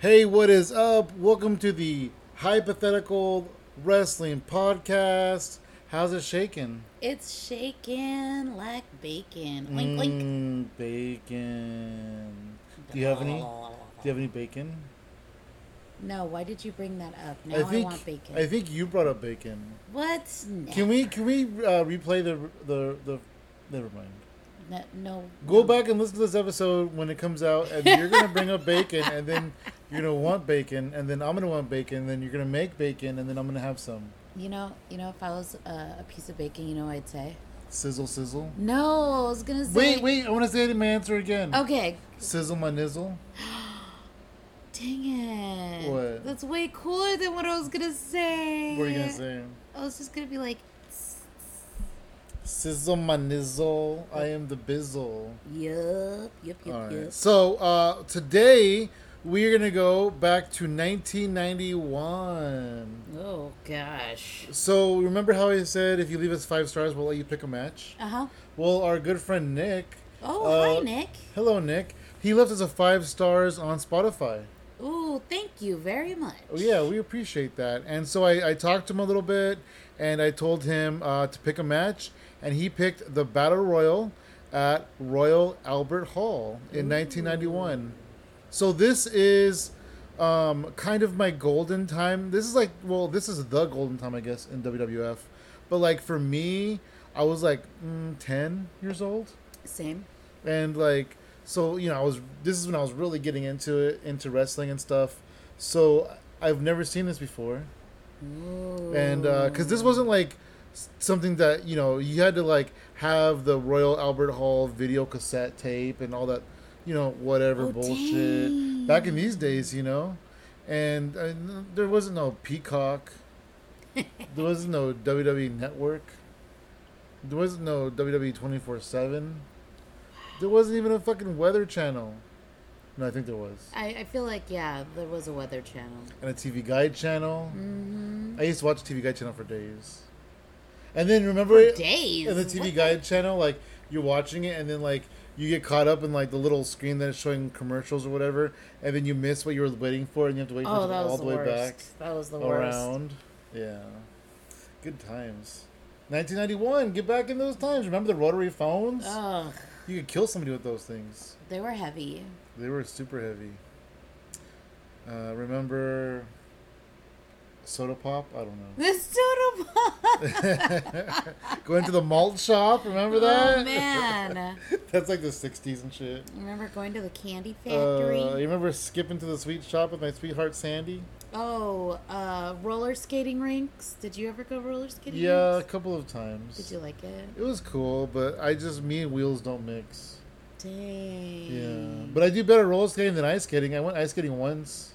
Hey, what is up? Welcome to the Hypothetical Wrestling Podcast. How's it shaking? It's shaking like bacon. Link. Mm, bacon. Do you have any? Do you have any bacon? No, why did you bring that up? Now I, I think want bacon. I think you brought up bacon. what? Can we can we uh, replay the the the? Never mind. No. no Go back and listen to this episode when it comes out, and you're gonna bring up bacon, and then you're gonna want bacon, and then I'm gonna want bacon, and then you're gonna make bacon, and then I'm gonna have some You know, you know, if I was uh, a piece of bacon, you know, what I'd say. sizzle sizzle. No, I was gonna say. Wait, wait! I want to say my answer again. Okay. Sizzle my nizzle. Dang it. What? That's way cooler than what I was gonna say. What are you gonna say? I was just gonna be like, Sizzle my nizzle. I am the bizzle. yup, yup, yup, All right. yup. So uh, today we're gonna go back to 1991. Oh gosh. So remember how I said if you leave us five stars, we'll let you pick a match. Uh huh. Well, our good friend Nick. Oh, Uh, hi, Nick. Hello, Nick. He left us a five stars on Spotify. Ooh, thank you very much. Oh, yeah, we appreciate that. And so I, I talked to him a little bit, and I told him uh, to pick a match, and he picked the Battle Royal at Royal Albert Hall in 1991. So this is um, kind of my golden time. This is like, well, this is the golden time, I guess, in WWF. But like for me, I was like mm, 10 years old. Same. and like so you know i was this is when i was really getting into it into wrestling and stuff. So i've never seen this before. Ooh. and uh because this wasn't like something that you know you had to like have the royal albert hall video cassette tape and all that you know whatever Oh, bullshit. dang. back in these days you know? And uh, there wasn't no peacock. There wasn't no wwe network. There wasn't no wwe 24-7 there wasn't even a fucking weather channel no i think there was I, I feel like yeah, there was a weather channel. and a tv guide channel Mm-hmm. i used to watch tv guide channel for days and then remember For it- days. in the TV What Guide channel, like you're watching it, and then like you get caught up in like the little screen that's showing commercials or whatever, and then you miss what you were waiting for, and you have to wait for Oh, it to that go was all the the way back That was the worst. around. Yeah, good times. 1991, get back in those times. Remember the rotary phones? Ugh, you could kill somebody with those things. they were heavy. They were super heavy. Uh, remember soda pop? I don't know. The soda pop. Going to the malt shop. Remember that? Oh man! That's like the 60s and shit. Remember going to the candy Uh, factory? you remember skipping to the sweet shop with my sweetheart Sandy? Oh, uh, roller skating rinks. Did you ever go roller skating? Yeah, a couple of times. Did you like it? It was cool, but I just me and wheels don't mix. Dang. Yeah, but I do better roller skating than ice skating. I went ice skating once.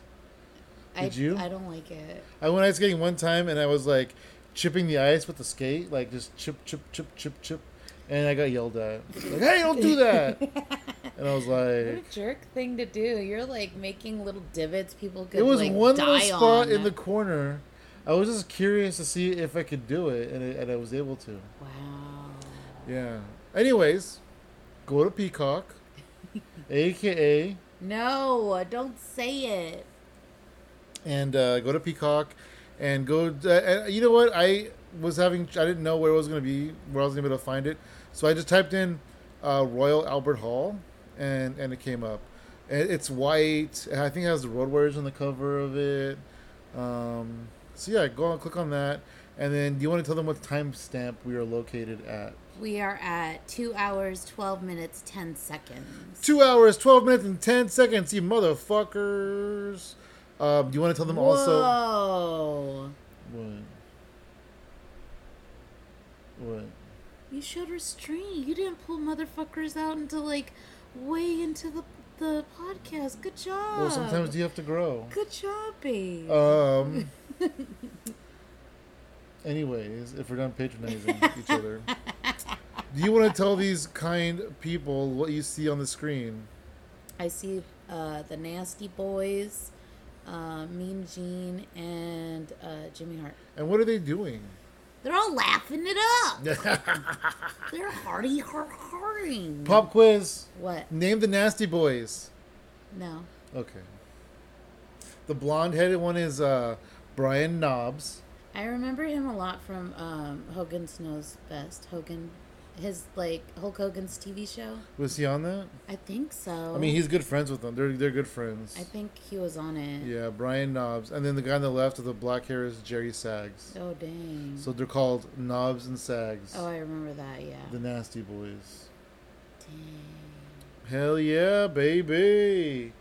I, Did you? I don't like it. I went ice skating one time, and I was like chipping the ice with the skate, like just chip, chip, chip, chip, chip, and I got yelled at. Like, hey, don't do that! and I was like What a jerk thing to do. You're like making little divots people could it was like, one little spot on. in the corner. I was just curious to see if I could do it, and, I- and I was able to. Wow. Yeah. Anyways, go to Peacock, aka, No, don't say it. and uh, go to Peacock, and go. Uh, and you know what? I was having. I didn't know where it was gonna be, where I was gonna be able to find it. So I just typed in uh, Royal Albert Hall, and and it came up. And it's white. and I think it has the Road Warriors on the cover of it. Um, so yeah, go and click on that. And then, do you want to tell them what timestamp we are located at? We are at two hours, 12 minutes, 10 seconds. Two hours, 12 minutes, and 10 seconds, you motherfuckers. Um, do you want to tell them also? Whoa. What? What? You showed restraint. You didn't pull motherfuckers out until like way into the the podcast. Good job. Well, sometimes you have to grow. Good job, babe. Um. anyways, if we're done patronizing each other, do you want to tell these kind people what you see on the screen? I see uh, the Nasty Boys, uh, Mean Gene, and uh, Jimmy Hart. And what are they doing? They're all laughing it up. They're hearty, heart, hearting. Pop quiz. What? Name the Nasty Boys. No. Okay. The blonde headed one is uh, Brian Knobbs. I remember him a lot from um, Hogan's Knows Best. Hogan, his like Hulk Hogan's TV show. Was he on that? I think so. I mean, he's good friends with them. They're they're good friends. I think he was on it. Yeah, Brian Knobbs, and then the guy on the left with the black hair is Jerry Sags. Oh dang. So they're called Knobbs and Sags, oh, I remember that. Yeah. the Nasty Boys. Dang. Hell yeah, baby!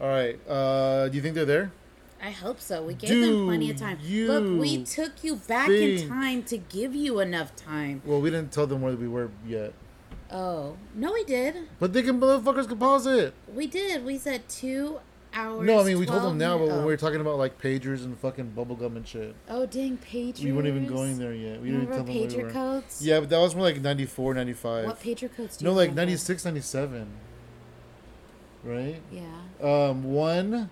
All right, uh, do you think they're there? I hope so. We gave them plenty of time. Look, we took you back think- in time to give you enough time. Well, we didn't tell them where we were yet, Oh no, we did. but they can motherfuckers can pause it. We did. We said two hours. No, I mean we told 12 them now, but when we were talking about like pagers and fucking bubblegum and shit, Oh dang, pagers. we weren't even going there yet. We didn't even Remember tell them where we pager were. codes? Yeah, but that was more like 94, 95. What pager codes do No, you like remember? 96, 97. Right? Yeah. Um, one,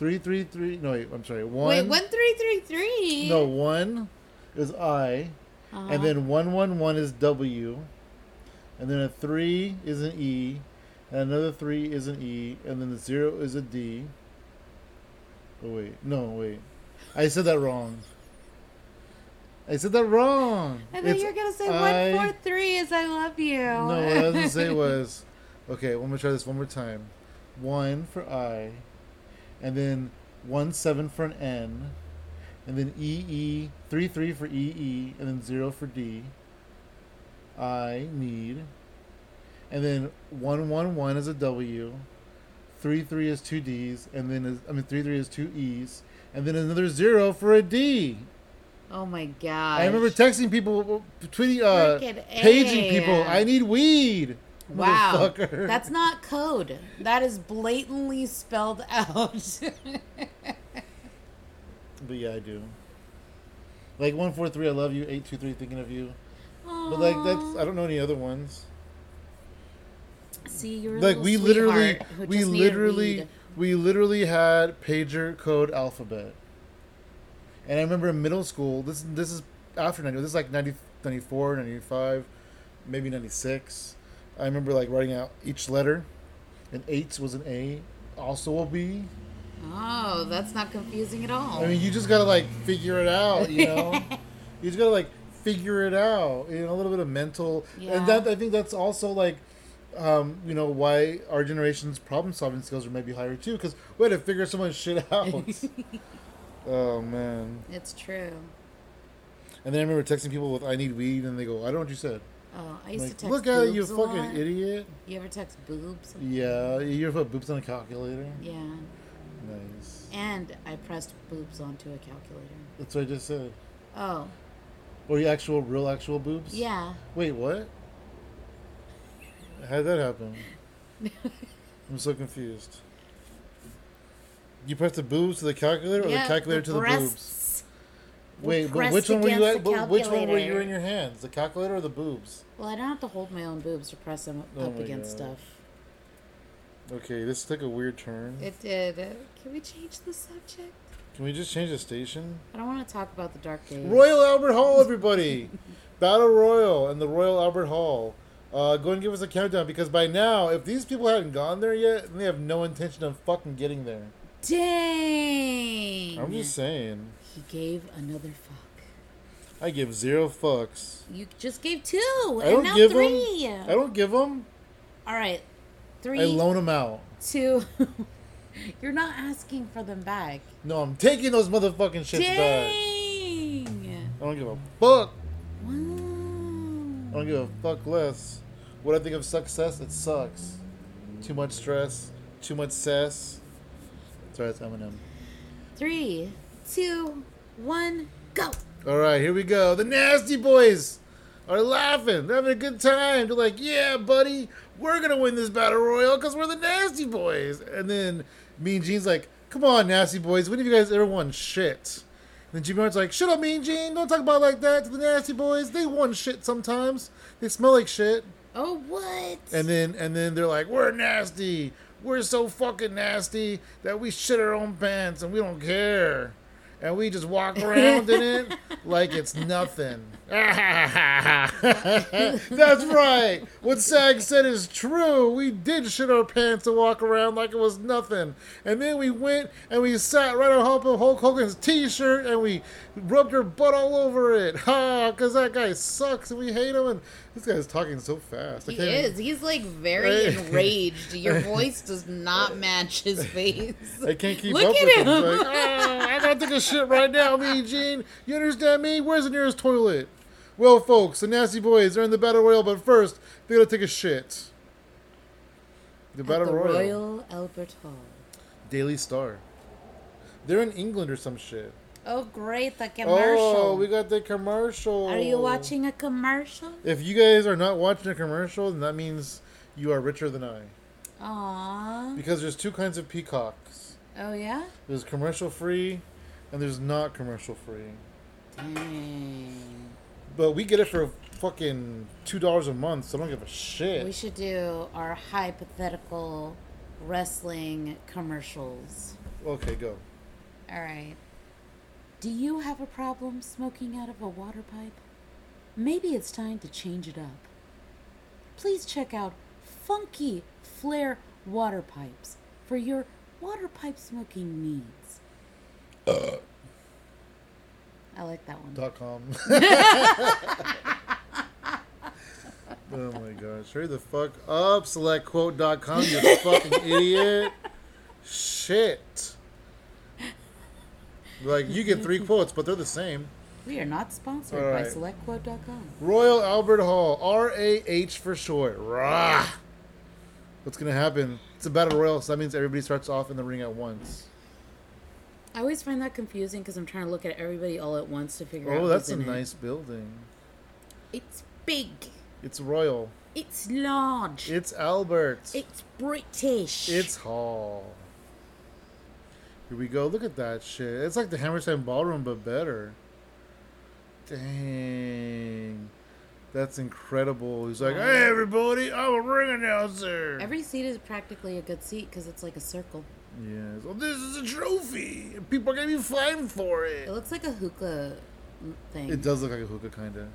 three, three, three. No, wait. I'm sorry. One. Wait, one three three three. No, one is I, Uh-huh. and then one, one, one is W, and then a three is an E, and another three is an E, and then the zero is a D. Oh wait, no, wait. I said that wrong. I said that wrong. I thought you were gonna say I- one four three is I love you. No, what I was gonna say was, okay, I'm gonna try this one more time. One for I, and then one seven for an N, and then E E three three for E E, and then zero for D. I need, and then one one one is a W, three three is two D's, and then is, I mean three three is two E's, and then another zero for a D. oh my god. I remember texting people, tweeting, uh, paging people. I need weed. Wow, that's not code. That is blatantly spelled out. But yeah, I do. Like one four three, I love you. Eight two three, thinking of you. But like that's I don't know any other ones. See, you're Like we literally, we literally, we literally had pager code alphabet. And I remember in middle school, this this is after 90, this is like 90, 94, 95, maybe 96. I remember like writing out each letter. And eight was an A, also a B. Oh, that's not confusing at all. I mean, you just gotta like figure it out, you know. you just gotta like figure it out, you know, a little bit of mental, Yeah. and that I think that's also like, um, you know, why our generation's problem solving skills are maybe higher too, because we had to figure so much shit out. oh man! it's true. And then I remember texting people with "I need weed," and they go, "I don't know what you said." Oh, I used Like, to text look at you fucking lot. idiot! You ever text boobs? Yeah, you ever put boobs on a calculator? Yeah. Nice. And I pressed boobs onto a calculator. That's what I just said. Oh, Or your actual, real, actual boobs? yeah. Wait, what? How did that happen? I'm so confused. You pressed the boobs to the calculator, or yeah, the calculator to the boobs? Breasts were Wait, but which one were you at? Which one were you in your hands? The calculator or the boobs? Well, I don't have to hold my own boobs to press them Oh up against God. stuff. Okay, this took a weird turn. It did. Can we change the subject? Can we just change the station? I don't want to talk about the dark days. Royal Albert Hall, everybody! Battle Royal and the Royal Albert Hall. Uh, go and give us a countdown because by now, if these people hadn't gone there yet, then they have no intention of fucking getting there. Dang! I'm just saying. He gave another fuck. I give zero fucks. You just gave two, I and don't now give three. I don't give them. All right, three, I loan them out. two. You're not asking for them back. No, I'm taking those motherfucking shits back. Dang! I don't give a fuck. I don't give a fuck less. What I think of success, it sucks. Too much stress, too much cess. Sorry, that's Eminem. Three, two, one, go. All right, here we go. The Nasty Boys are laughing. They're having a good time. They're like, "Yeah, buddy, we're gonna win this battle royal because we're the Nasty Boys." And then Mean Gene's like, "Come on, Nasty Boys, when have you guys ever won shit?" And then Jimmy Hart's like, "Shut up, Mean Gene. Don't talk about it like that to the Nasty Boys. They won shit sometimes. They smell like shit." Oh, what? And then and then they're like, "We're nasty. We're so fucking nasty that we shit our own pants and we don't care." And we just walk around in it like it's nothing. That's right. What Sag said is true. We did shit our pants and walk around like it was nothing. And then we went and we sat right on top of Hulk Hogan's t-shirt and we rubbed our butt all over it. Ha! Because that guy sucks and we hate him. And this guy's talking so fast. He is. He's like very enraged. Your voice does not match his face. I can't keep Look up at with him. him. Like, "Ah, I gotta take a shit right now, me, Gene. You understand me? Where's the nearest toilet? Well, folks, the nasty boys are in the battle royal, but first they gotta take a shit. The At battle the royal, Royal Albert Hall. Daily Star. They're in England or some shit. Oh, great! The oh, commercial. Oh, we got the commercial. Are you watching a commercial? If you guys are not watching a commercial, then that means you are richer than I. Aww. Because there's two kinds of peacocks. Oh yeah. There's commercial free, and there's not commercial free. Dang. But we get it for fucking two dollars a month, so I don't give a shit. We should do our hypothetical wrestling commercials. Okay, go. All right. Do you have a problem smoking out of a water pipe? Maybe it's time to change it up. Please check out Funky Flare Water Pipes for your water pipe smoking needs. Uh, I like that one. Dot com. oh my gosh. Hurry the fuck up, selectquote.com, you fucking idiot. Shit. Like, you get three quotes, but they're the same. We are not sponsored All by right. SelectQuote.com. Royal Albert Hall, R A H for short. Rah. What's gonna happen? It's a battle royal, so that means everybody starts off in the ring at once. I always find that confusing because I'm trying to look at everybody all at once to figure oh, out. Oh, that's a in it. nice building. It's big. It's royal. It's large. It's Albert. it's British. It's Hall. Here we go. Look at that shit. It's like the Hammerstein Ballroom, but better. Dang. That's incredible. He's like, hey, everybody, I'm a ring announcer. Every seat is practically a good seat because it's like a circle. Yes. Well, this is a trophy. People are going to be fined for It it. looks like a hookah thing. It does look like a hookah, kind of.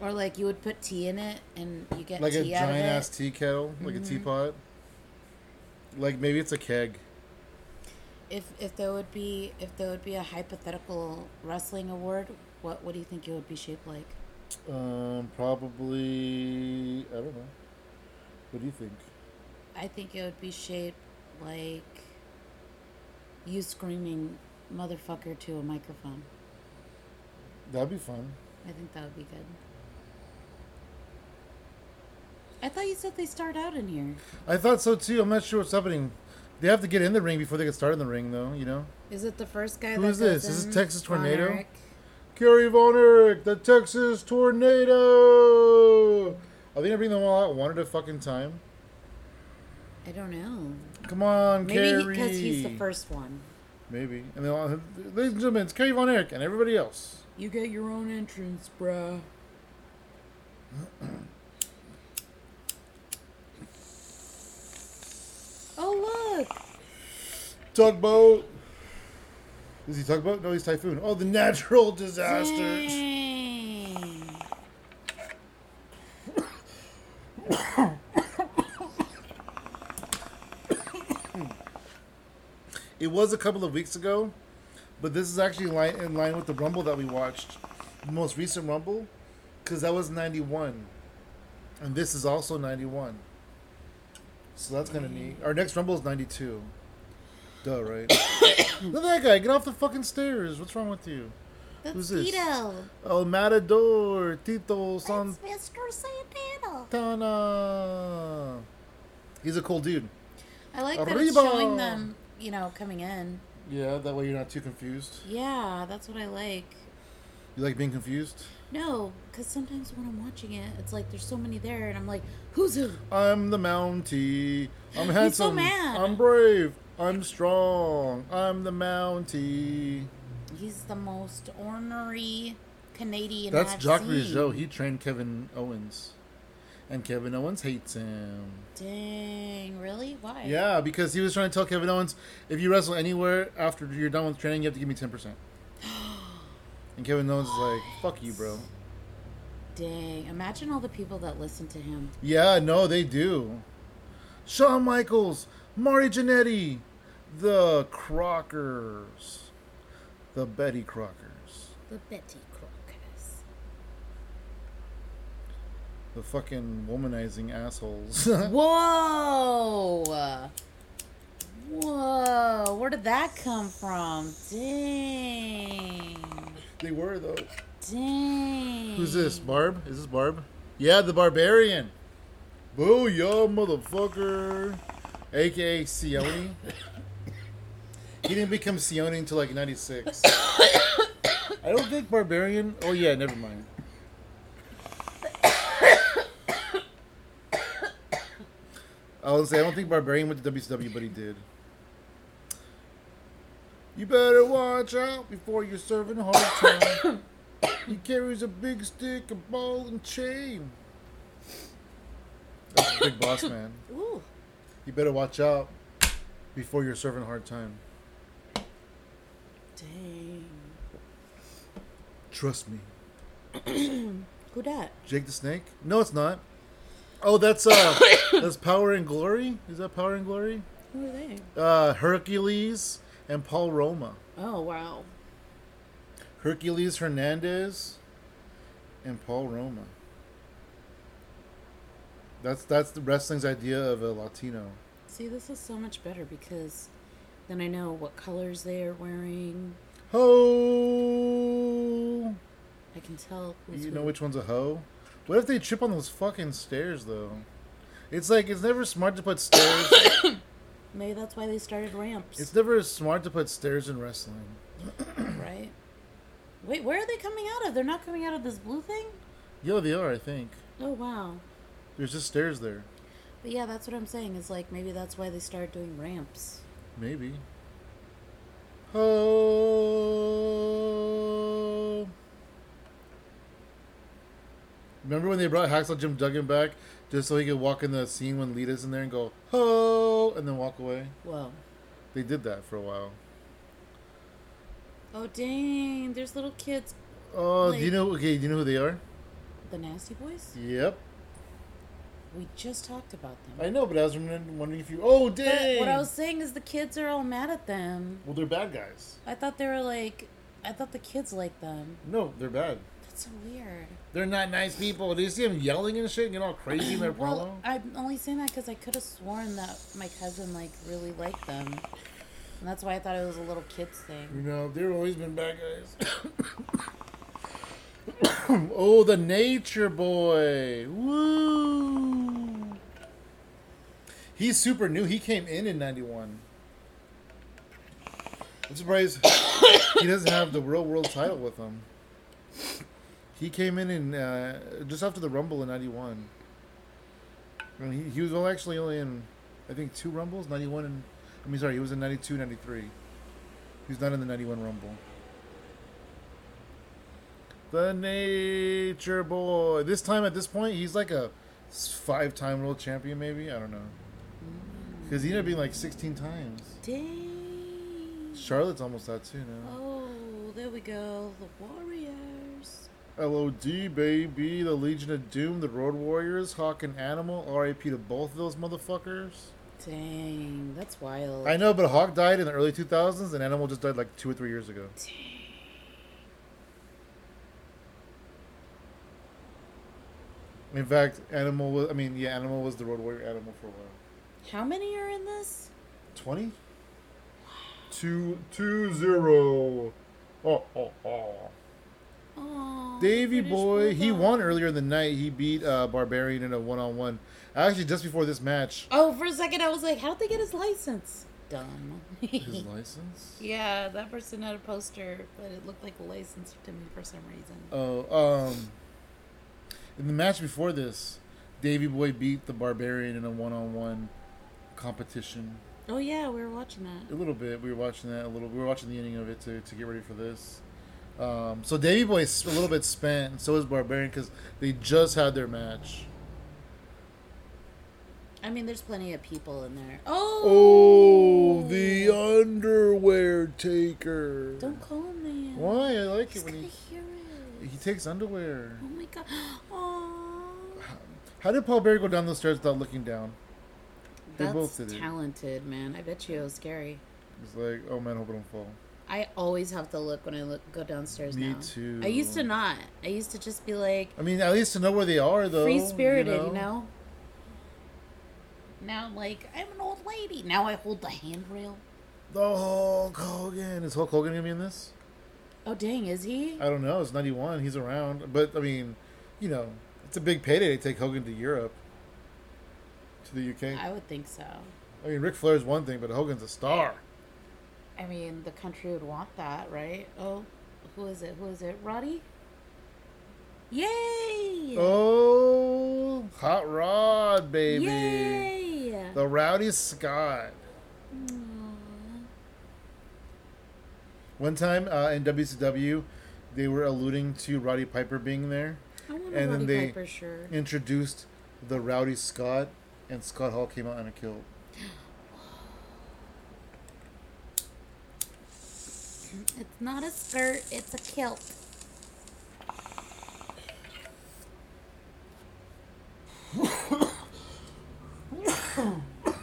Or like you would put tea in it and you get Like a tea out of giant ass tea kettle, like a teapot. Like maybe it's a keg. If if there would be if there would be a hypothetical wrestling award, what what do you think it would be shaped like? Um, probably. I don't know. What do you think? I think it would be shaped like you screaming motherfucker to a microphone. That'd be fun. I think that would be good. I thought you said they start out in here. I thought so too. I'm not sure what's happening. They have to get in the ring before they get started in the ring, though. You know. Is it the first guy? Who is this? Is this? Texas Tornado? Kerry Von Erich, the Texas Tornado. Are they gonna bring them all out one at a fucking time? I don't know. Come on, Maybe because he's the first one. Maybe. And then, all, ladies and gentlemen, it's Kerry Von Erich and everybody else. You get your own entrance, bruh. oh look! Tugboat. Is he tugboat? No, he's typhoon. Oh, the natural disasters. Dang. It was a couple of weeks ago, but this is actually in line, in line with the Rumble that we watched, the most recent Rumble, because that was '91, and this is also '91. So that's kind of neat. Our next Rumble is '92. Duh, right? Look at that guy! Get off the fucking stairs! What's wrong with you? That's Who's this? Tito. Oh, Matador, Tito That's Mr. Santana. Santana. He's a cool dude. I like that it's showing them, you know, coming in. Yeah, that way you're not too confused. Yeah, that's what I like. You like being confused? No, because sometimes when I'm watching it, it's like there's so many there, and I'm like, who's who? I'm the Mountie. I'm He's so handsome. mad. I'm brave. I'm strong. I'm the Mountie. He's the most ornery Canadian. That's I've Jacques seen. Rougeau. He trained Kevin Owens. And Kevin Owens hates him. Dang, really? Why? Yeah, because he was trying to tell Kevin Owens, if you wrestle anywhere after you're done with training, you have to give me ten percent. And Kevin Owens is like, "Fuck you, bro." Dang. Imagine all the people that listen to him. Yeah, no, they do. Shawn Michaels, Marty Jannetty, the Crockers, the Betty Crockers, The Betty Crockers. The fucking womanizing assholes. Whoa! Whoa! Where did that come from? Dang! they were though. Dang! Who's this? Barb? Is this Barb? Yeah, the Barbarian. Boo Booyah, motherfucker. AKA Sione. he didn't become Sione until like 96. I don't think Barbarian. Oh, yeah, never mind. I was say I don't think Barbarian went to WCW, but he did. You better watch out before you're serving hard time. he carries a big stick, a ball, and chain. That's a big boss man. Ooh! You better watch out before you're serving hard time. Dang! Trust me. Who dat? Jake the Snake? No, it's not. Oh, that's uh, that's Power and Glory. Is that Power and Glory? Who are they? Uh, Hercules and Paul Roma. Oh wow! Hercules Hernandez and Paul Roma. That's that's the wrestling's idea of a Latino. See, this is so much better because then I know what colors they are wearing. Ho! I can tell. You who. know which one's a hoe? What if they trip on those fucking stairs though? It's like it's never smart to put stairs. Maybe that's why they started ramps, it's never smart to put stairs in wrestling. right? Wait, where are they coming out of? They're not coming out of this blue thing. Yeah, they are. I think Oh wow! there's just stairs there. But yeah, that's what I'm saying. Is like maybe that's why they started doing ramps. Maybe. Ho! Remember when they brought Hacksaw Jim Duggan back just so he could walk in the scene when Lita's in there and go ho and then walk away? Whoa! They did that for a while. Oh dang! There's little kids. Oh, do you know? Okay, do you know who they are? The Nasty Boys. Yep, We just talked about them. I know, but I was wondering if you. Oh, But dang! what I was saying is the kids are all mad at them. Well, they're bad guys. I thought they were like, I thought the kids liked them. No, they're bad. That's so weird. They're not nice people. Do you see them yelling and shit and getting all crazy in their promo? Well, I'm only saying that because I could have sworn that my cousin like really liked them, and that's why I thought it was a little kids thing. You know, they've always been bad guys. oh, the Nature Boy! Woo! He's super new. He came in in '91. I'm surprised he doesn't have the real world title with him. He came in and uh, just after the Rumble in '91. And he, he was actually only in, I think, two Rumbles, 91 and, I mean, sorry, he was in 92, 93. He's not in the 91 Rumble. The Nature Boy. This time, at this point, he's like a five time world champion, maybe? I don't know. Because he ended up being like 16 times. Dang. Charlotte's almost that too now. Oh, there we go. The Warriors. LOD, baby. The Legion of Doom, the Road Warriors, Hawk and Animal. RIP to both of those motherfuckers. Dang, that's wild. I know, but Hawk died in the early 2000s, and Animal just died like two or three years ago. Dang. In fact, Animal was, I mean, yeah, Animal was the Road Warrior Animal for a while. How many are in this? 20? Two, two, zero. Oh, oh, oh. Oh, Davy Boy, he won earlier in the night. He beat uh, Barbarian in a one on one. Actually, just before this match. Oh, for a second I was like, how'd they get his license? Dumb. His license? yeah, that person had a poster, but it looked like a license to me for some reason. Oh, um. In the match before this, Davy Boy beat the Barbarian in a one on one competition. Oh yeah, we were watching that. A little bit. We were watching that a little. We were watching the ending of it to, to get ready for this. Um, so Davy Boy's a little bit spent, and so is Barbarian because they just had their match. I mean, there's plenty of people in there. Oh, Oh, the underwear taker. Don't call him that. Why? I like He's it when he hear it. he takes underwear. Oh my god. Oh, How did Paul Bearer go down those stairs without looking down? They that's both did it. talented, man. I bet you it was scary. It's like, oh man, hope I don't fall. I always have to look when I look go downstairs Me now. too. I used to not. I used to just be like I mean, at least to know where they are, though. free spirited, you know? Now, I'm like I'm an old lady. Now I hold the handrail. The Hulk Hogan. Is Hulk Hogan gonna be in this? Oh dang, is he? I don't know. It's ninety one. He's around, but I mean, you know, it's a big payday to take Hogan to Europe, to the UK. I would think so. I mean, Ric Flair's one thing, but Hogan's a star. I mean, the country would want that, right? Oh, who is it? Who is it? Roddy? Yay! Oh, Hot Rod, baby. Yay! The Rowdy Scott. Aw. One time uh, in WCW, they were alluding to Roddy Piper being there. I want a And then Roddy they- Piper shirt. Introduced the Rowdy Scott, and Scott Hall came out in a It's not a skirt, it's a kilt.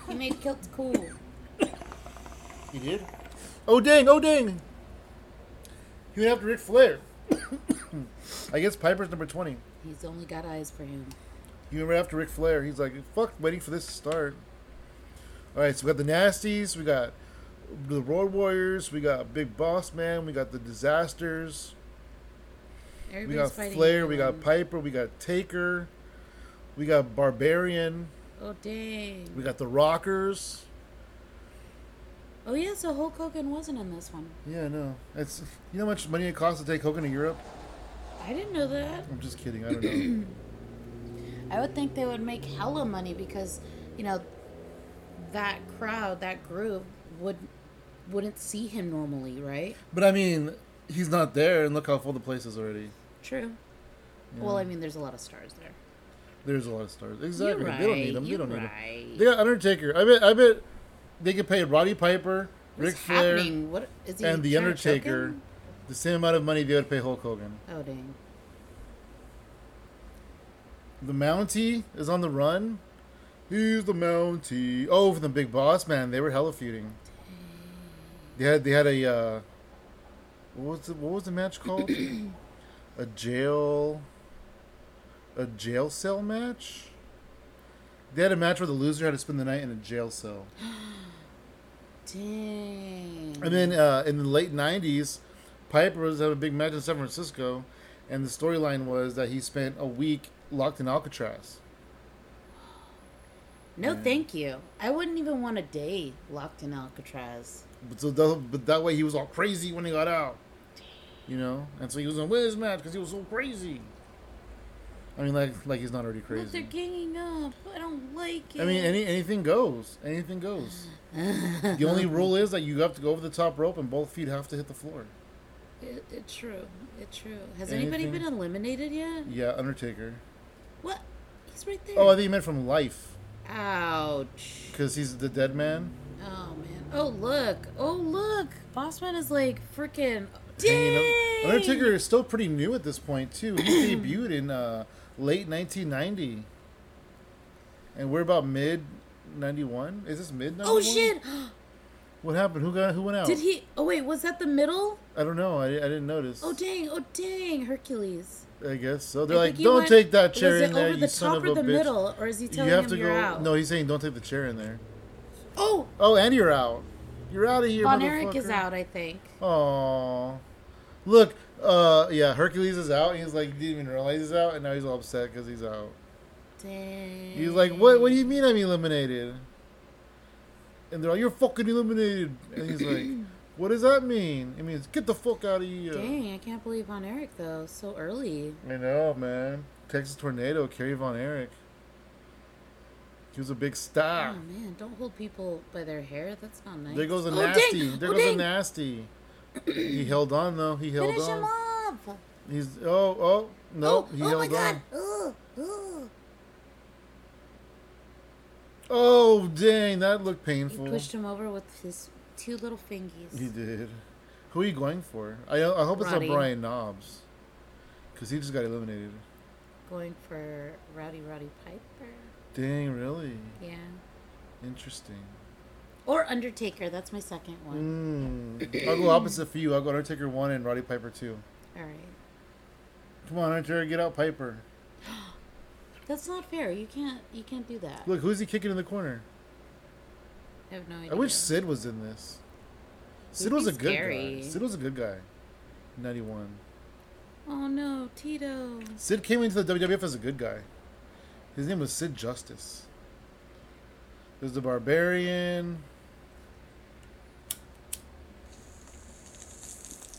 he made kilts cool. He did? Oh dang! Oh dang! He went after Ric Flair. I guess Piper's number twenty. He's only got eyes for him. He went right after Ric Flair. He's like, "Fuck, waiting for this to start." All right, so we got the Nasties, we got the Road Warriors, we got Big Boss Man, we got the Disasters, we Everybody's got fighting Flair, we got. Piper, we got Taker, we got Barbarian, Oh dang! we got the Rockers. Oh yeah, so Hulk Hogan wasn't in this one. Yeah, no, it's you know how much money it costs to take Hogan to Europe. I didn't know that. I'm just kidding. I don't know. I would think they would make hella money because, you know, that crowd, that group would wouldn't see him normally, right? but I mean, he's not there, and look how full the place is already. True. Yeah. Well, I mean, there's a lot of stars there. There's a lot of stars. Exactly. Right. They don't need them. They You're don't need them. They got Undertaker. I bet. I bet they could pay Roddy Piper, What's Ric Flair, happening? What is he? and the trying to choke Undertaker the same amount of money they would pay Hulk Hogan. Oh dang! The Mountie is on the run. He's the Mountie. Oh, for the Big Boss man, they were hella feuding. They had they had a uh, what was the, what was the match called? a jail a jail cell match. They had a match where the loser had to spend the night in a jail cell. Dang. And then uh, in the late '90s, Piper was having a big match in San Francisco, and the storyline was that he spent a week locked in Alcatraz. no, thank you. I wouldn't even want a day locked in Alcatraz. But so that, but that way he was all crazy when he got out, you know, and so he was win his match because he was so crazy. I mean, like like he's not already But they're ganging up. I don't like it. I mean, any anything goes. Anything goes. the only rule is that you have to go over the top rope and both feet have to hit the floor. It, it's true. It's true. Has anybody been eliminated yet? Yeah, Undertaker. What? He's right there. Oh, I think you meant from life Ouch. because he's the dead man. Oh look. Oh look. Bossman is like freaking. hanging up. Dang. Undertaker is still pretty new at this point too. He debuted in uh, late 1990, and we're about mid 91. Is this mid 91? Oh shit. What happened? Who got? Who went out? Did he? Oh wait. Was that the middle? I don't know. I, I didn't notice. Oh dang. Oh dang. Hercules. I guess so. They're I like, don't went- take that chair in there, you the son top of or a the bitch. middle, or is he You telling have him to you're go. out? No, he's saying don't take the chair in there. Oh, Oh, and you're out. You're out of here, Von Erich is out. I think. Oh, Look, uh, yeah, Hercules is out. He's like, didn't even realize he's out, and now he's all upset because he's out. Dang. He's like, what? What do you mean I'm eliminated? And they're like, you're fucking eliminated. And he's like, what does that mean? It means get the fuck out of here. Dang. I can't believe Von Erich though. So early. I know, man. Texas Tornado, Kerry Von Erich. He was a big star. Oh man, don't hold people by their hair. That's not nice. There goes a oh, nasty. Dang. There oh, goes a nasty. he held on though. He held Finish on. him off. He's oh oh no. oh, he oh held my god. on. Ugh, ugh. Oh dang, that looked painful. He pushed him over with his two little fingies. He did. Who are you going for? I I hope it's Roddy. not Brian Knobbs, because he just got eliminated. Going for Rowdy Roddy Piper. Dang, really? Yeah. Interesting. Or Undertaker. That's my second one. Mm. I'll go opposite for you. I'll go Undertaker one and Roddy Piper two. All right. Come on, Undertaker, get out Piper. That's not fair. You can't. You can't do that. Look, who's he kicking in the corner? I have no idea. I wish Sid was in this. Sid He'd was be a good guy. Sid was a good guy. Ninety one. Oh no, Tito. Sid came into the WWF as a good guy. His name was Sid Justice. There's the Barbarian.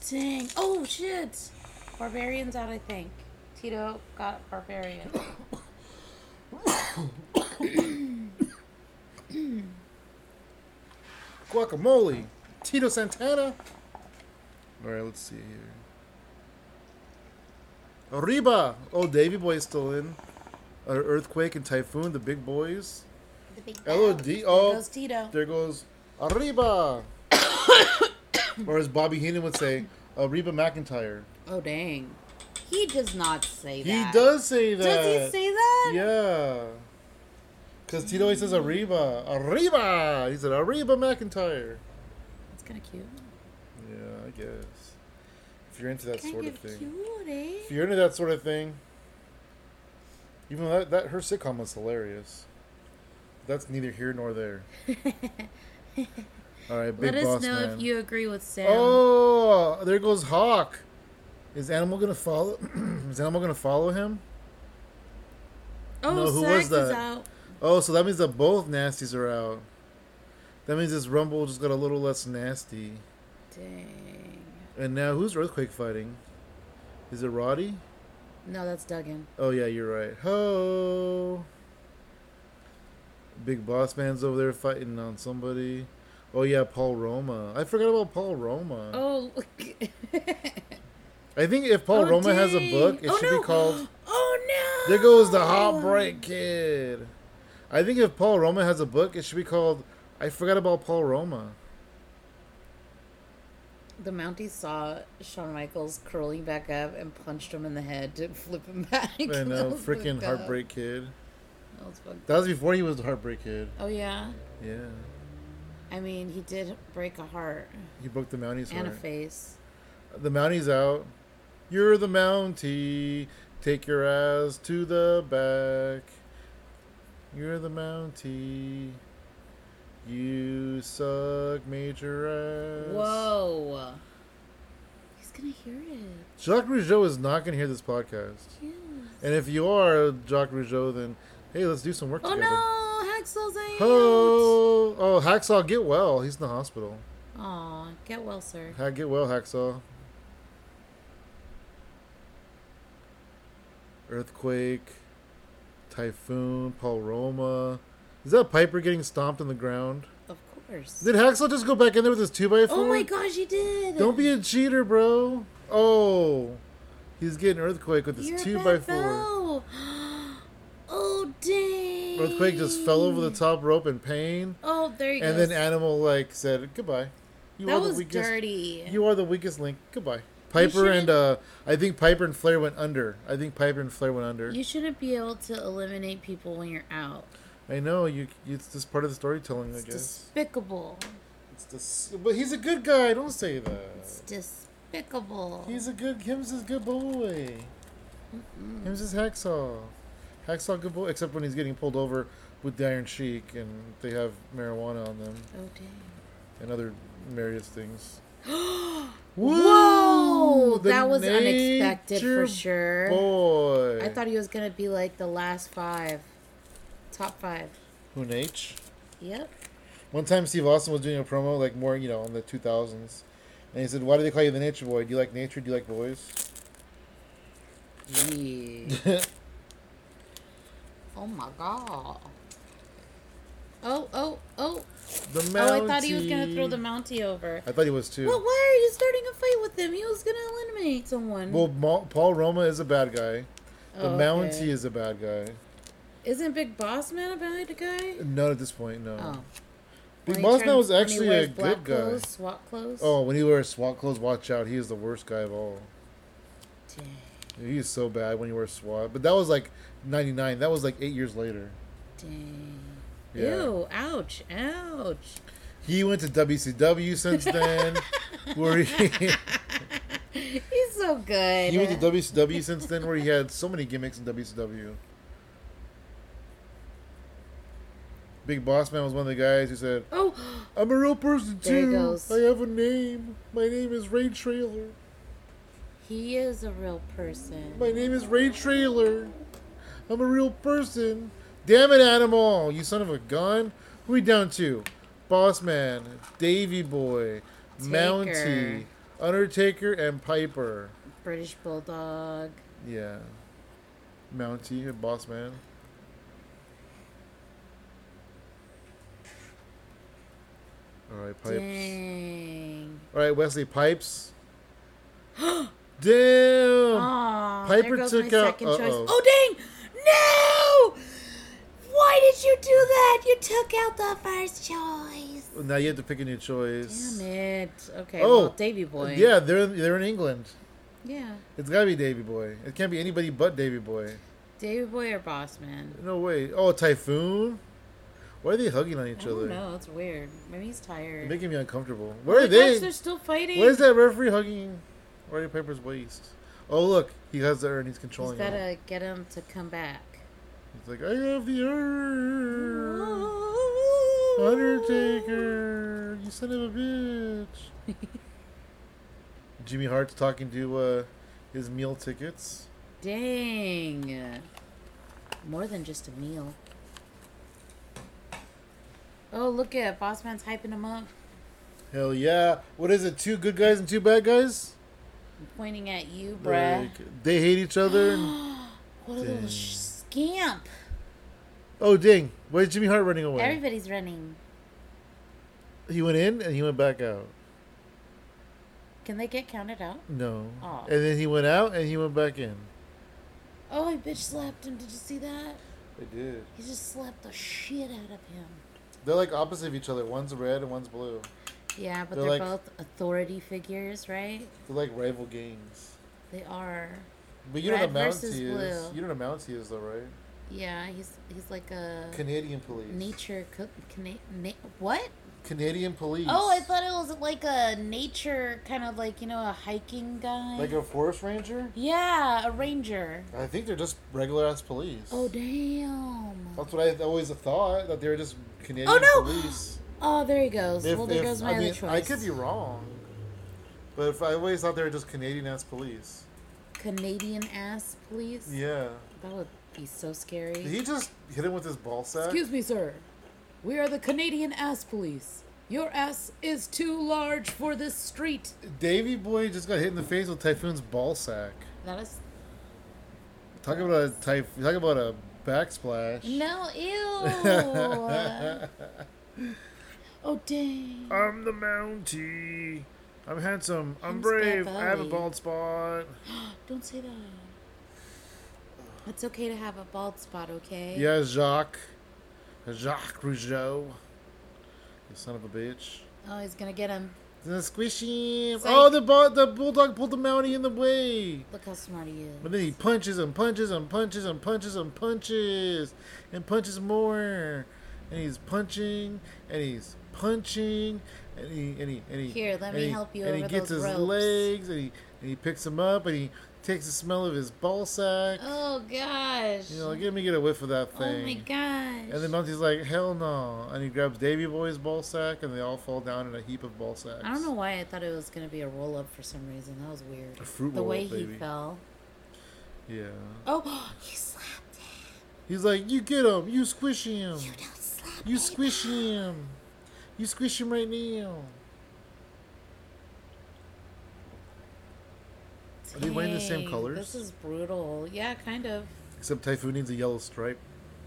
Dang. Oh shit. Barbarian's out. I think. Tito got Barbarian. Guacamole. Tito Santana. All right, let's see here. Arriba. Oh, Davy Boy is still in. Uh, Earthquake and Typhoon, the big boys. The big LOD. There Oh, goes Tito. there goes Arriba. or as Bobby Heenan would say, Arriba McEntire. Oh dang. He does not say that. He does say that. Does he say that? Yeah. Because Tito always says Arriba. Arriba! He said Arriba McEntire. That's kind of cute. Yeah, I guess. If you're into that Kind sort of of thing. cute, eh? If you're into that sort of thing, even though that, that her sitcom was hilarious. That's neither here nor there. All right, big Let us boss know man. if you agree with Sam. Oh, there goes Hawk. Is Animal gonna follow? is Animal gonna follow him? oh, no, who was Sags is that? out. Oh, so that means that both nasties are out. That means this Rumble just got a little less nasty. Dang. And now who's Earthquake fighting? Is it Roddy? No, that's Duggan. Oh yeah, you're right. Ho! Big Boss Man's over there fighting on somebody. Oh yeah, Paul Roma. I forgot about Paul Roma. Oh. I think if Paul Oh, Roma has a book, it Oh, should no. be called Oh no! There Goes the Heartbreak Kid. I think if Paul Roma has a book, it should be called I Forgot About Paul Roma. The Mountie saw Shawn Michaels curling back up and punched him in the head to flip him back. I know, freaking fucked up. Heartbreak Kid. That was That was before he was the Heartbreak Kid. Oh yeah. Yeah. I mean, he did break a heart He broke the Mounties heart. and a face. The Mountie's out. You're the Mountie. Take your ass to the back. You're the Mountie. You suck major ass. Whoa. He's gonna hear it. Jacques Rougeau is not going to hear this podcast. Yes. And if you are Jacques Rougeau, then hey, let's do some work Oh together. Oh no, Hacksaw's out. Oh, oh, Hacksaw, get well. He's in the hospital. Aw, get well, sir. Ha- Get well, Hacksaw. Earthquake, Typhoon, Paul Roma. Is that Piper getting stomped on the ground? Of course. Did Hacksaw just go back in there with his 2x4? oh my gosh, he did. Don't be a cheater, bro. Oh, he's getting Earthquake with his You're 2x4. bad fellow. Oh dang. Earthquake just fell over the top rope in pain. Oh, there you go. And go. then Animal, like, said, goodbye. You that are the was weakest. dirty. You are the weakest link. Goodbye. Piper and uh, I think Piper and Flair went under. I think Piper and Flair went under. You shouldn't be able to eliminate people when you're out. I know you. It's just part of the storytelling, I It's guess. despicable. It's this, but he's a good guy. Don't say that. It's despicable. He's a good. Him's a good boy. Him's his hacksaw. Hacksaw good boy. Except when he's getting pulled over with the Iron Sheik and they have marijuana on them oh dang. and other various things. Whoa! The That was unexpected for sure. Boy. I thought he was gonna be like the last five, top five. Who Nate? Yep. One time, Steve Austin was doing a promo, like more, you know, in the 2000s, and he said, "Why do they call you the Nature Boy? Do you like nature? Do you like boys?" Yeah. oh my god. Oh oh oh! the Mountie. Oh, I thought he was gonna throw the Mountie over. I thought he was too. Well, why are you starting a fight with him? He was gonna eliminate someone. Well, Ma- Paul Roma is a bad guy. The Oh, Mountie is a bad guy. Isn't Big Boss Man a bad guy? Not at this point, no. Oh. Big Boss Man was actually a good guy. Clothes, SWAT clothes. Oh, when he wears SWAT clothes, watch out. He is the worst guy of all. Dang. He is so bad when he wears SWAT. But that was like 99. That was like eight years later. Dang. Yeah. Ew! Ouch! Ouch! He went to WCW since then. where he, He's so good. he went to WCW since then, where he had so many gimmicks in WCW. Big Boss Man was one of the guys who said, oh, I'm a real person There he too. goes. I have a name. My name is Ray Traylor. he is a real person. My name is Ray Traylor. I'm a real person. Damn it, animal! You son of a gun. Who we down to? Boss Man, Davy Boy, Mountie, Undertaker, and Piper. British Bulldog. Yeah. Mountie, Boss Man. All right, Pipes. Dang. All right, Wesley Pipes. Damn. Aw, Piper took out-. Oh dang! No! Why did you do that? You took out the first choice. Now you have to pick a new choice. Damn it. Okay, Oh, well, Davy Boy. Yeah, they're they're in England. Yeah. It's gotta be Davy Boy. It can't be anybody but Davy Boy. Davy Boy or Boss Man? No way. Oh, Typhoon. Why are they hugging on I each don't other? know. It's weird. Maybe he's They're tired. making me uncomfortable. Where are they? they're still fighting. Where's that referee hugging Roddy Piper's waist? Oh look, he has the urn. He's He's controlling it. gotta get him to come back. He's like, I have the urn. Undertaker, you son of a bitch. Jimmy Hart's talking to uh, his meal tickets. Dang. More than just a meal. Oh, look at Boss Man's hyping him up. Hell yeah! What is it? Two good guys and two bad guys? I'm pointing at you, bruh. Like, they hate each other. And... What a little Dang. sh- scamp. Oh dang! Where's Jimmy Hart running away? Everybody's running. He went in and he went back out. Can they get counted out? No. Aw. And then he went out and he went back in. Oh, he bitch slapped him. Did you see that? They did. He just slapped the shit out of him. They're like opposite of each other. One's red and one's blue. Yeah, but They're they're, like- both authority figures, right? They're like rival gangs. They are. But you know Red what a Mountie is. blue. You know what a Mountie is, though, right? Yeah, he's he's like a Canadian police. nature. Co- cana- na- what? Canadian police. Oh, I thought it was like a nature kind of like you know a hiking guy. Like a forest ranger? yeah, a ranger. I think they're just regular ass police. Oh damn. That's what I always thought that they were just Canadian Oh, no! police. Oh, there he goes. If- well, there if- goes my I other mean, choice. I could be wrong, but if I always thought they were just Canadian ass police. Canadian ass police. Yeah. That would be so scary. Did he just hit him with his ball sack? Excuse me, sir. We are the Canadian ass police. Your ass is too large for this street. Davy Boy just got hit in the face with Typhoon's ball sack. That is Talk about a type. Talk about a backsplash. no ew. oh dang. I'm the Mountie. I'm handsome. I'm I'm brave. I have a bald spot. Don't say that. It's okay to have a bald spot, okay? Yeah, Jacques. Jacques Rougeau. You son of a bitch. Oh, he's gonna get him. The squishy. Psych. Oh, the the bulldog pulled the Mountie in the way. Look how smart he is. But then he punches and punches and punches and punches and punches and punches more. And he's punching and he's punching and he and he and he Here, let and me he- help you and he gets his ropes. legs and he and he picks him up and he takes the smell of his ball sack. Oh gosh. You know, like, let me get a whiff of that thing. oh my gosh. And then Monty's like, hell no. And he grabs Davy Boy's ball sack and they all fall down in a heap of ball sacks. I don't know why I thought it was gonna be a roll up for some reason. That was weird. A fruit the roll-up, way baby. he fell. Yeah. Oh, he slapped him. He's like, you get him. You squish him. You don't slap. You squish him. You squish him right now. Are they wearing the same colors? This is brutal. Yeah, kind of. Except Typhoon needs a yellow stripe.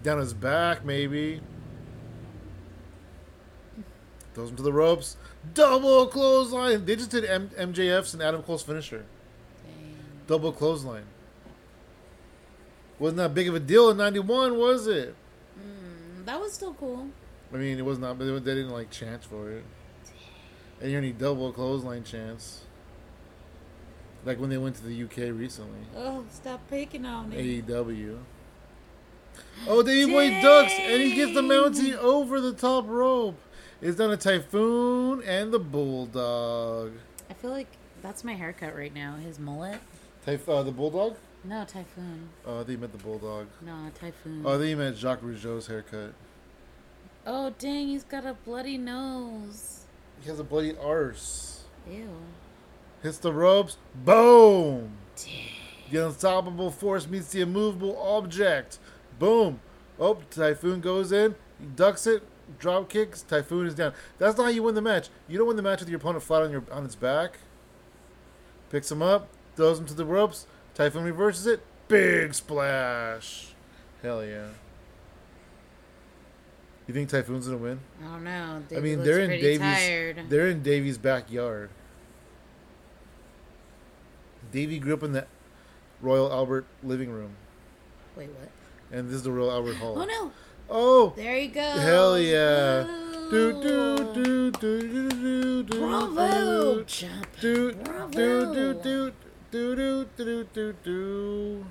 Down his back, maybe. Throws him to the ropes. Double clothesline. They just did M- MJF's and Adam Cole's finisher. Dang. Double clothesline. Wasn't that big of a deal in '91, was it? Mm, that was still cool. I mean, it was not, but they didn't like chance for it. And you need double clothesline chance. Like when they went to the UK recently. Oh, stop picking on me. AEW. Oh, Davey Boy ducks, and he gets the mountie over the top rope. It's done a typhoon and the bulldog. I feel like that's my haircut right now. His mullet. Typh- uh, the bulldog? No, typhoon. Oh, I think you meant the bulldog. No, typhoon. Oh, I think you meant Jacques Rougeau's haircut. oh, dang, he's got a bloody nose. He has a bloody arse. Ew. Hits the ropes. Boom! The unstoppable force meets the immovable object. Boom! Oh, Typhoon goes in. Ducks it. Drop kicks. Typhoon is down. That's not how you win the match. You don't win the match with your opponent flat on your on its back. Picks him up. Throws him to the ropes. Typhoon reverses it. Big splash. Hell yeah. You think Typhoon's gonna win? I don't know. I mean, they're in Davies. tired. They're in Davy's backyard. Davy grew up in the Royal Albert living room, Wait, what? and this is the Royal Albert Hall. Oh no! Oh, There you go. hell yeah! Woo. Do do do do do do do. Bravo! Jump. Do Bravo. do do do do do do do do.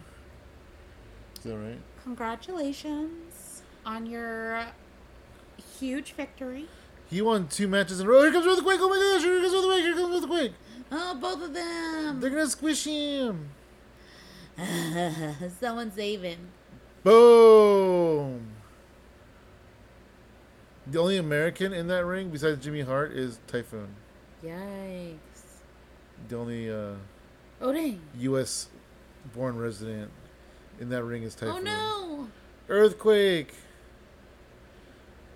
Is that right? Congratulations on your huge victory. He won two matches in a row. Here comes Earthquake! Oh my gosh! Here comes Earthquake! Here comes Earthquake! Oh, both of them. They're gonna squish him. Someone save him. Boom! The only American in that ring besides Jimmy Hart is Typhoon. Yikes. The only uh, Oh dang. U.S. born resident in that ring is Typhoon. Oh no. Earthquake!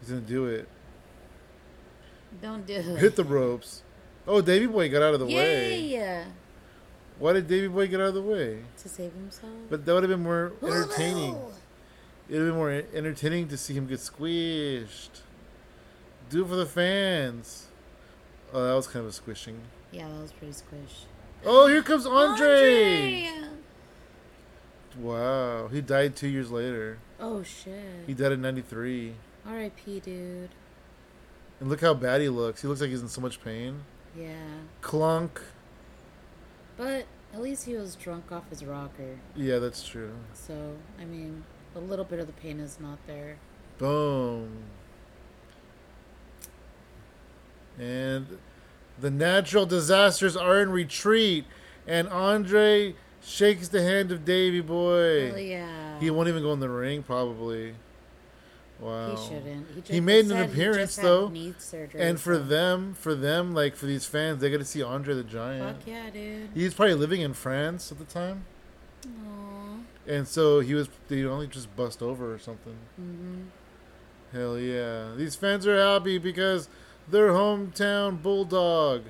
He's gonna do it. Don't do it. Hit the ropes. Oh, Davy Boy got out of the way. Yay! Why did Davy Boy get out of the way? To save himself. But that would have been more entertaining. It would have been more entertaining to see him get squished. Do it for the fans. Oh, that was kind of a squishing. Yeah, that was pretty squish. Oh, here comes Andre. Andre! Wow, he died two years later. Oh shit. He died in '93. R.I.P. Dude. And look how bad he looks. He looks like he's in so much pain. Yeah. Clunk. But at least he was drunk off his rocker. Yeah, that's true. So, I mean, a little bit of the pain is not there. Boom. And the natural disasters are in retreat. And Andre shakes the hand of Davy Boy. Hell yeah. He won't even go in the ring, probably. Wow. He shouldn't. He, He made an appearance, though, And for so- them, for them, like for these fans, they get to see Andre the Giant. Fuck yeah, dude. He's probably living in France at the time, Aww. and so he was. They only just bust over or something. hmm Hell yeah! These fans are happy because their hometown bulldog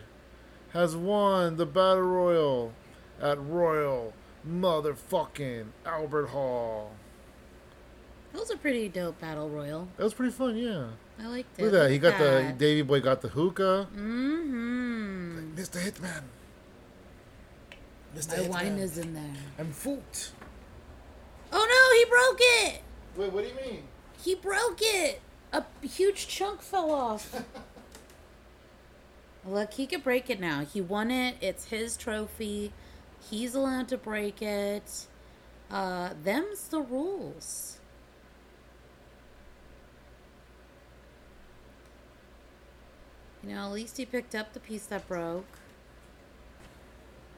has won the battle royal at Royal Motherfucking Albert Hall. That was a pretty dope battle royal. That was pretty fun, yeah. I liked it. Look at that. He got the Davy Boy got the hookah. Mm-hmm. Mr. Hitman. Mr. My wine is in there. I'm foot. Oh no, he broke it! Wait, what do you mean? He broke it! A huge chunk fell off. Look, he could break it now. He won it. It's his trophy. He's allowed to break it. Uh, them's the rules. You know, at least he picked up the piece that broke.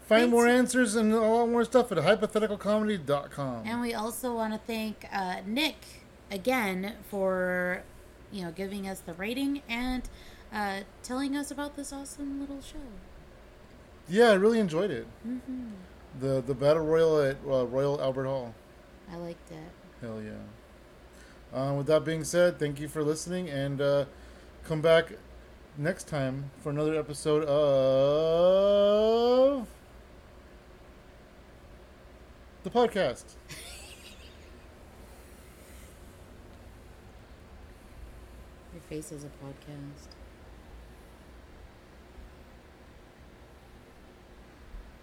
Find more answers and a lot more stuff at hypotheticalcomedy.com. And we also want to thank uh, Nick again for, you know, giving us the rating and uh, telling us about this awesome little show. Yeah, I really enjoyed it. hmm The the battle royal at uh, Royal Albert Hall. I liked it. Hell yeah. Um, with that being said, thank you for listening and uh, come back next time for another episode of the podcast. Your face is a podcast.